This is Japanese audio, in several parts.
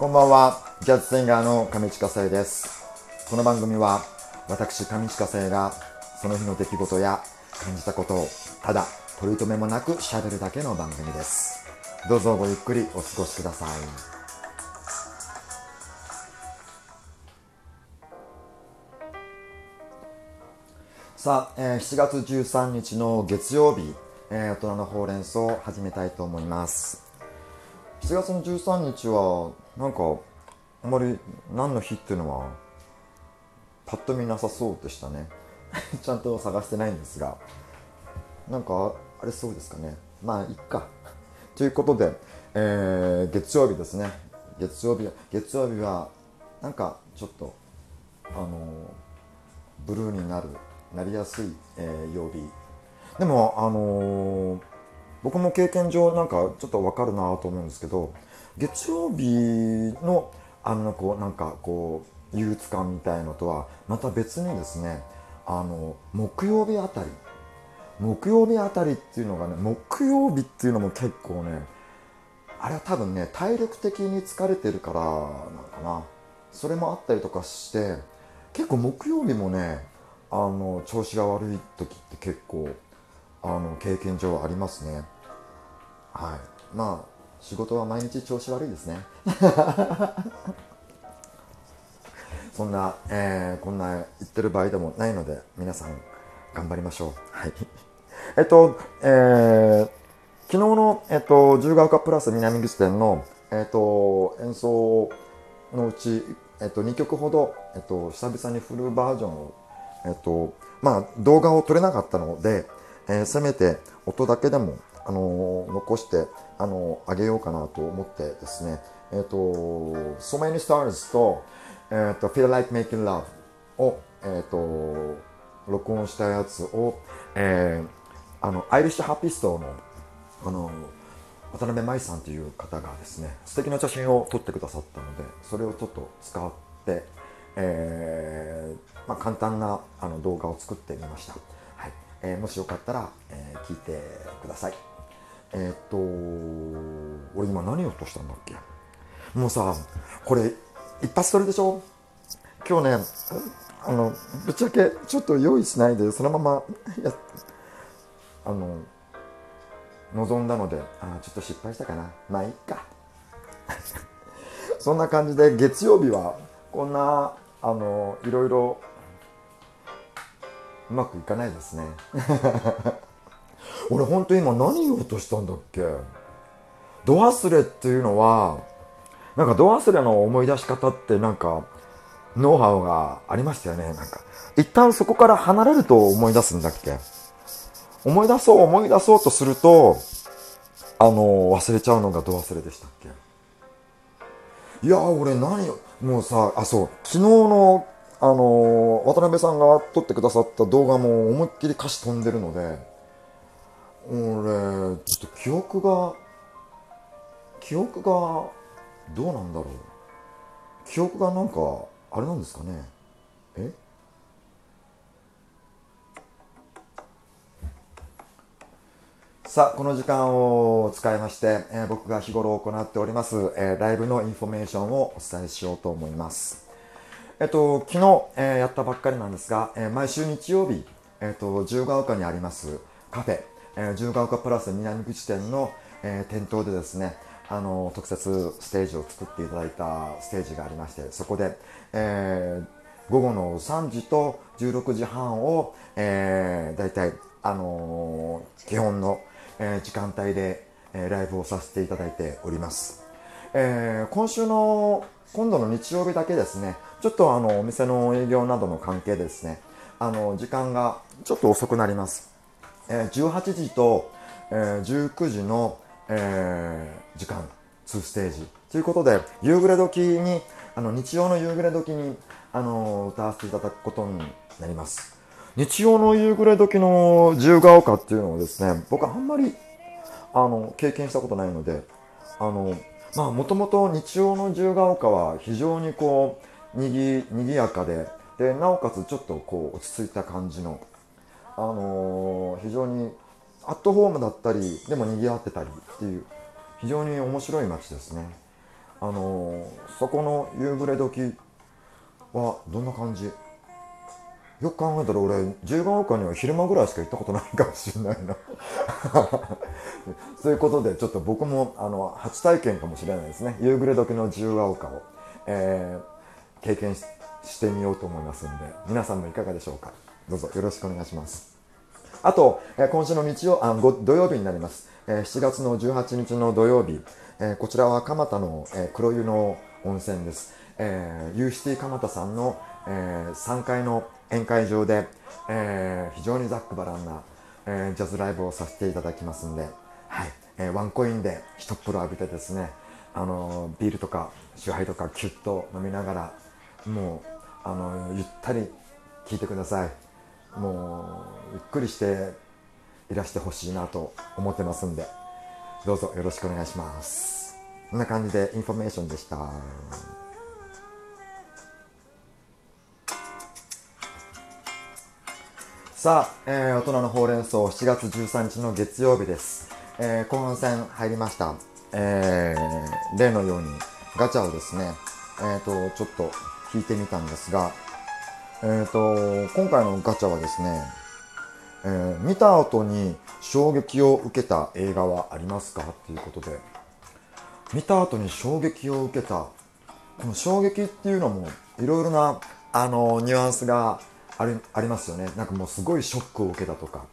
こんばんは、ジャズシンガーの上地下生です。この番組は、私上地下生が、その日の出来事や感じたことを、ただ、取り留めもなく喋るだけの番組です。どうぞごゆっくりお過ごしください。さあ、えー7月13日の月曜日、えー大人のほうれん草を始めたいと思います。7月の13日はなんかあんまり何の日っていうのはパッと見なさそうでしたね。ちゃんと探してないんですが。なんかあれそうですかね。まあいっか。ということで、えー月曜日ですね。月曜日月曜日はなんかちょっとあのブルーになるなりやすい、えー曜日。でもあのー僕も経験上なんかちょっとわかるなと思うんですけど月曜日のあのこうなんかこう憂鬱感みたいのとはまた別にですねあの木曜日あたり。木曜日あたりっていうのがね木曜日っていうのも結構ねあれは多分ね体力的に疲れてるからなのかな。それもあったりとかして結構木曜日もねあの調子が悪い時って結構あの経験上ありますね。はい。まあ仕事は毎日調子悪いですね。そんな、えーこんな言ってる場合でもないので皆さん頑張りましょう。はい。えっとえー昨日の、えっと、十ヶ丘プラス南口店の、えっと、演奏のうち、えっと、2曲ほど、えっと、久々にフルバージョンを、えっとまあ、動画を撮れなかったので、えーせめて音だけでも、あの残して、あのあげようかなと思ってですね、えっと So Many Stars と,、えっと Feel Like Making Love を、えっと録音したやつを、えーあのアイリッシュハピストのあの渡辺舞さんという方がですね素敵な写真を撮ってくださったのでそれをちょっと使って、えーまあ、簡単なあの動画を作ってみました、はい。えーもしよかったら、えー聞いてください。えーっと俺今何を落としたんだっけ？もうさこれ一発撮りでしょ？今日ねあのぶっちゃけちょっと用意しないでそのままやあの望んだのであちょっと失敗したかな？まあいいか。そんな感じで月曜日はこんなあのいろいろうまくいかないですね。俺本当今何を落としたんだっけ？ド忘れっていうのはなんかド忘れの思い出し方ってなんかノウハウがありましたよね。なんか一旦そこから離れると思い出すんだっけ？思い出そう思い出そうとするとあの忘れちゃうのがど忘れでしたっけ？いや俺何もうさあそう昨日のあの渡辺さんが撮ってくださった動画も思いっきり歌詞飛んでるので俺ちょっと記憶が記憶がどうなんだろう。記憶がなんかあれなんですかね。え？さあこの時間を使いまして、えー僕が日頃行っております、えーライブのインフォメーションをお伝えしようと思います。えっと昨日、えーやったばっかりなんですが、え毎週日曜日、えっと自由が丘にありますカフェ、えー自由が丘プラス南口店の、えー店頭でですねあの特設ステージを作っていただいたステージがありましてそこで、えー午後の3時と16時半を、えー、大体、あのー基本の、えー時間帯で、えーライブをさせていただいております。えー今週の今度の日曜日だけですねちょっとあのお店の営業などの関係でですねあの時間がちょっと遅くなります、えー18時と、えー19時の、えー時間2ステージ。ということで夕暮れ時にあの日曜の夕暮れ時にあの歌わせていただくことになります。日曜の夕暮れ時の自由が丘っていうのをですね僕はあんまりあの経験したことないのであのまあもともと日曜の自由が丘は非常にこうにぎにぎやかででなおかつちょっとこう落ち着いた感じのあの非常にアットホームだったりでも賑わってたりっていう非常に面白い街ですね。あのそこの夕暮れ時はどんな感じ？よく考えたら俺自由が丘には昼間ぐらいしか行ったことないかもしれないな。そういうことでちょっと僕もあの初体験かもしれないですね。夕暮れ時の自由が丘を、えー、経験してみようと思いますんで皆さんもいかがでしょうか？どうぞよろしくお願いします。あと、え今週の日曜あ土曜日になります、え7月の18日の土曜日、えこちらは蒲田の、え黒湯の温泉です、えー、ユーシティ蒲田さんの、え3階の宴会場で、え、非常にざっくばらんな、え、ジャズライブをさせていただきますんで、はい。え、ワンコインで一っ風呂浴びてですね、あのビールとか酎ハイとかキュッと飲みながらもう、あのゆったり聴いてください。もうゆっくりしていらしてほしいなと思ってますんでどうぞよろしくお願いしますこんな感じでインフォメーションでした。さあ、えー、大人のほうれん草7月13日の月曜日です。えー、後半戦入りました。えー、例のようにガチャをですね、えっ、ー、と、ちょっと引いてみたんですが、えっ、ー、と、今回のガチャはですね、えー、見た後に衝撃を受けた映画はありますか？っていうことで、見た後に衝撃を受けた、この衝撃っていうのもいろいろな、あの、ニュアンスがありありますよね。なんかもうすごいショックを受けたとか。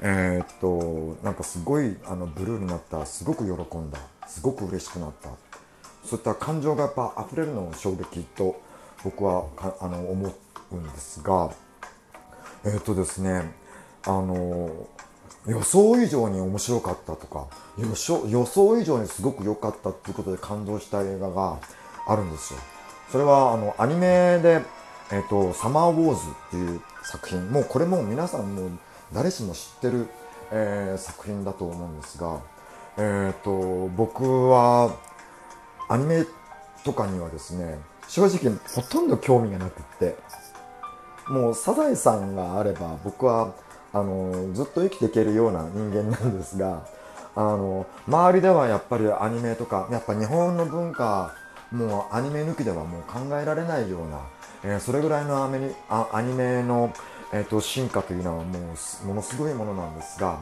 えー、っとなんかすごいあのブルーになった。すごく喜んだ。すごく嬉しくなった。そういった感情がやっぱ溢れるのを衝撃と僕はあの思うんですがえー、とですねあの予想以上に面白かったとか予想以上にすごく良かったっていうことで感動した映画があるんですよ。それはあのアニメでえっ、ー、と、サマーウォーズっていう作品、もうこれも皆さんも誰しも知ってる、えー、作品だと思うんですが、えっ、ー、と、僕はアニメとかにはですね、正直ほとんど興味がなくって、もうサザエさんがあれば僕はあのずっと生きていけるような人間なんですが、あの周りではやっぱりアニメとか、やっぱ日本の文化、もうアニメ抜きではもう考えられないような、えー、それぐらいのアメリあアニメの、えーと、進化というのはもうものすごいものなんですが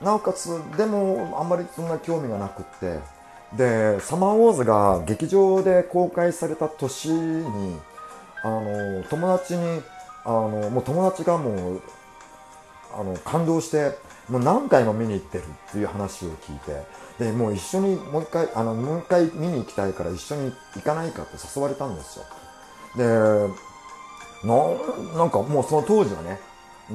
なおかつでもあんまりそんな興味がなくってでサマーウォーズが劇場で公開された年にあの友達にあのもう友達がもうあの感動してもう何回も見に行ってるっていう話を聞いてでもう一緒にもう一回あのもう一回見に行きたいから一緒に行かないかって誘われたんですよ。でななんかもうその当時はね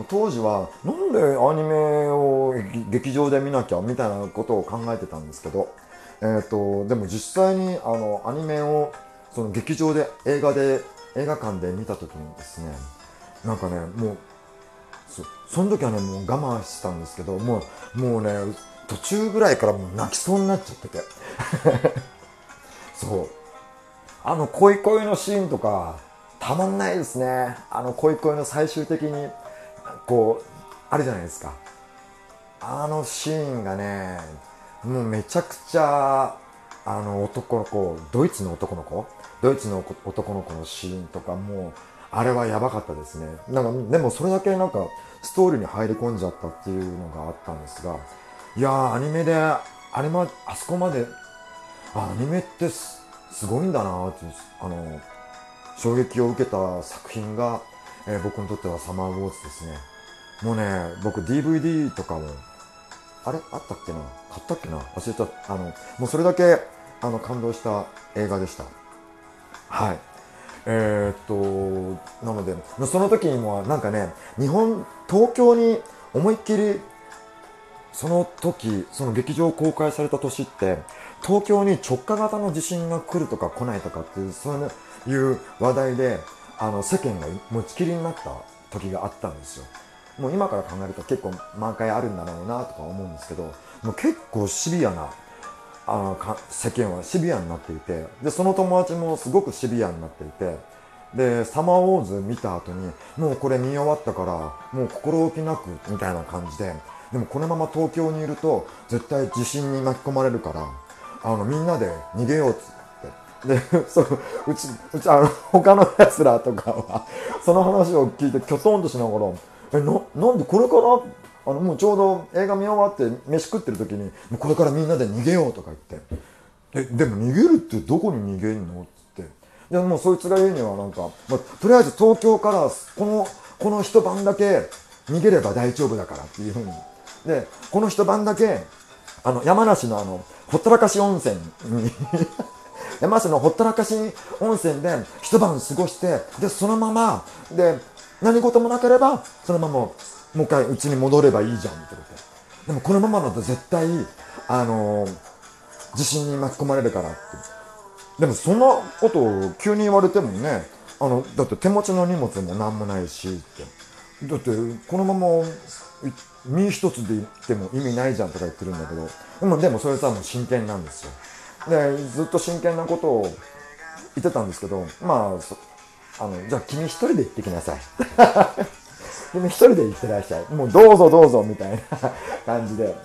当時はなんでアニメを劇場で見なきゃみたいなことを考えてたんですけど、えーと、でも実際にあのアニメをその劇場で映画で映画館で見た時にですねなんかねもうそその時はねもう我慢してたんですけどもうもうね途中ぐらいからもう泣きそうになっちゃってて。そう。あの恋恋のシーンとかたまんないですね。あの恋恋の最終的にこうあるじゃないですか。あのシーンがねもうめちゃくちゃあの男の子ドイツの男の子？ドイツの男の子のシーンとかもあれはやばかったですね。なんかでもそれだけなんかストーリーに入り込んじゃったっていうのがあったんですがいやアニメであれまあそこまでアニメってすごいんだなってあの衝撃を受けた作品が、えー、僕にとってはサマーウォーズですね。もうね僕 DVD とかもあれ？あったっけな？買ったっけな？忘れちゃった。あのもうそれだけあの感動した映画でした。はい。えー、っとなのでその時にもなんかね日本東京に思いっきりその時その劇場公開された年って東京に直下型の地震が来るとか来ないとかっていうそういう話題であの世間が持ちきりになった時があったんですよ。もう今から考えると結構満開あるんだろうなとか思うんですけどもう結構シビアなあのか世間はシビアになっていてでその友達もすごくシビアになっていてでサマーウォーズ見た後にもうこれ見終わったからもう心置きなくみたいな感じででもこのまま東京にいると絶対地震に巻き込まれるからあのみんなで逃げようつってで そううちうちあの他のやつらとかはその話を聞いてきょとんとしながら「えななんでこれからあのもうちょうど映画見終わって飯食ってる時にもうこれからみんなで逃げようとか言って「えでも逃げるってどこに逃げるの?」ってでもうそいつが言うにはなんか、まあ、とりあえず東京からこのこの一晩だけ逃げれば大丈夫だからっていうふうにでこの一晩だけあの山梨のあのほったらかし温泉に 山梨のほったらかし温泉で一晩過ごしてでそのままで何事もなければそのままもう一回家に戻ればいいじゃんってこと。でもこのままだと絶対あの地震に巻き込まれるからって。でもそんなことを急に言われてもねあのだって手持ちの荷物も何もないしって。だってこのまま身一つで行っても意味ないじゃんとか言ってるんだけど。でもでもそれさもう真剣なんですよ。でずっと真剣なことを言ってたんですけどまああのじゃあ君一人で行ってきなさい。君一人で行ってらっしゃい。もうどうぞどうぞみたいな感じで。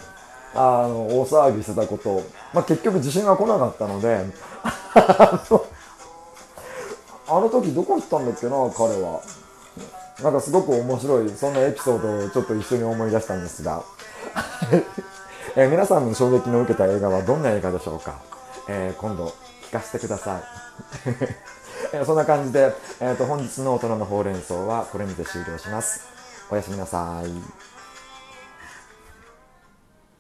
あの大騒ぎしてたこと。を、まあ、結局地震が来なかったので。あの時どこ行ったんだっけな彼は。なんかすごく面白いそんなエピソードをちょっと一緒に思い出したんですが。え皆さんの衝撃の受けた映画はどんな映画でしょうか。えー、今度聞かせてください。えそんな感じで、えーと、本日の大人のほうれん草はこれにて終了します。おやすみなさい。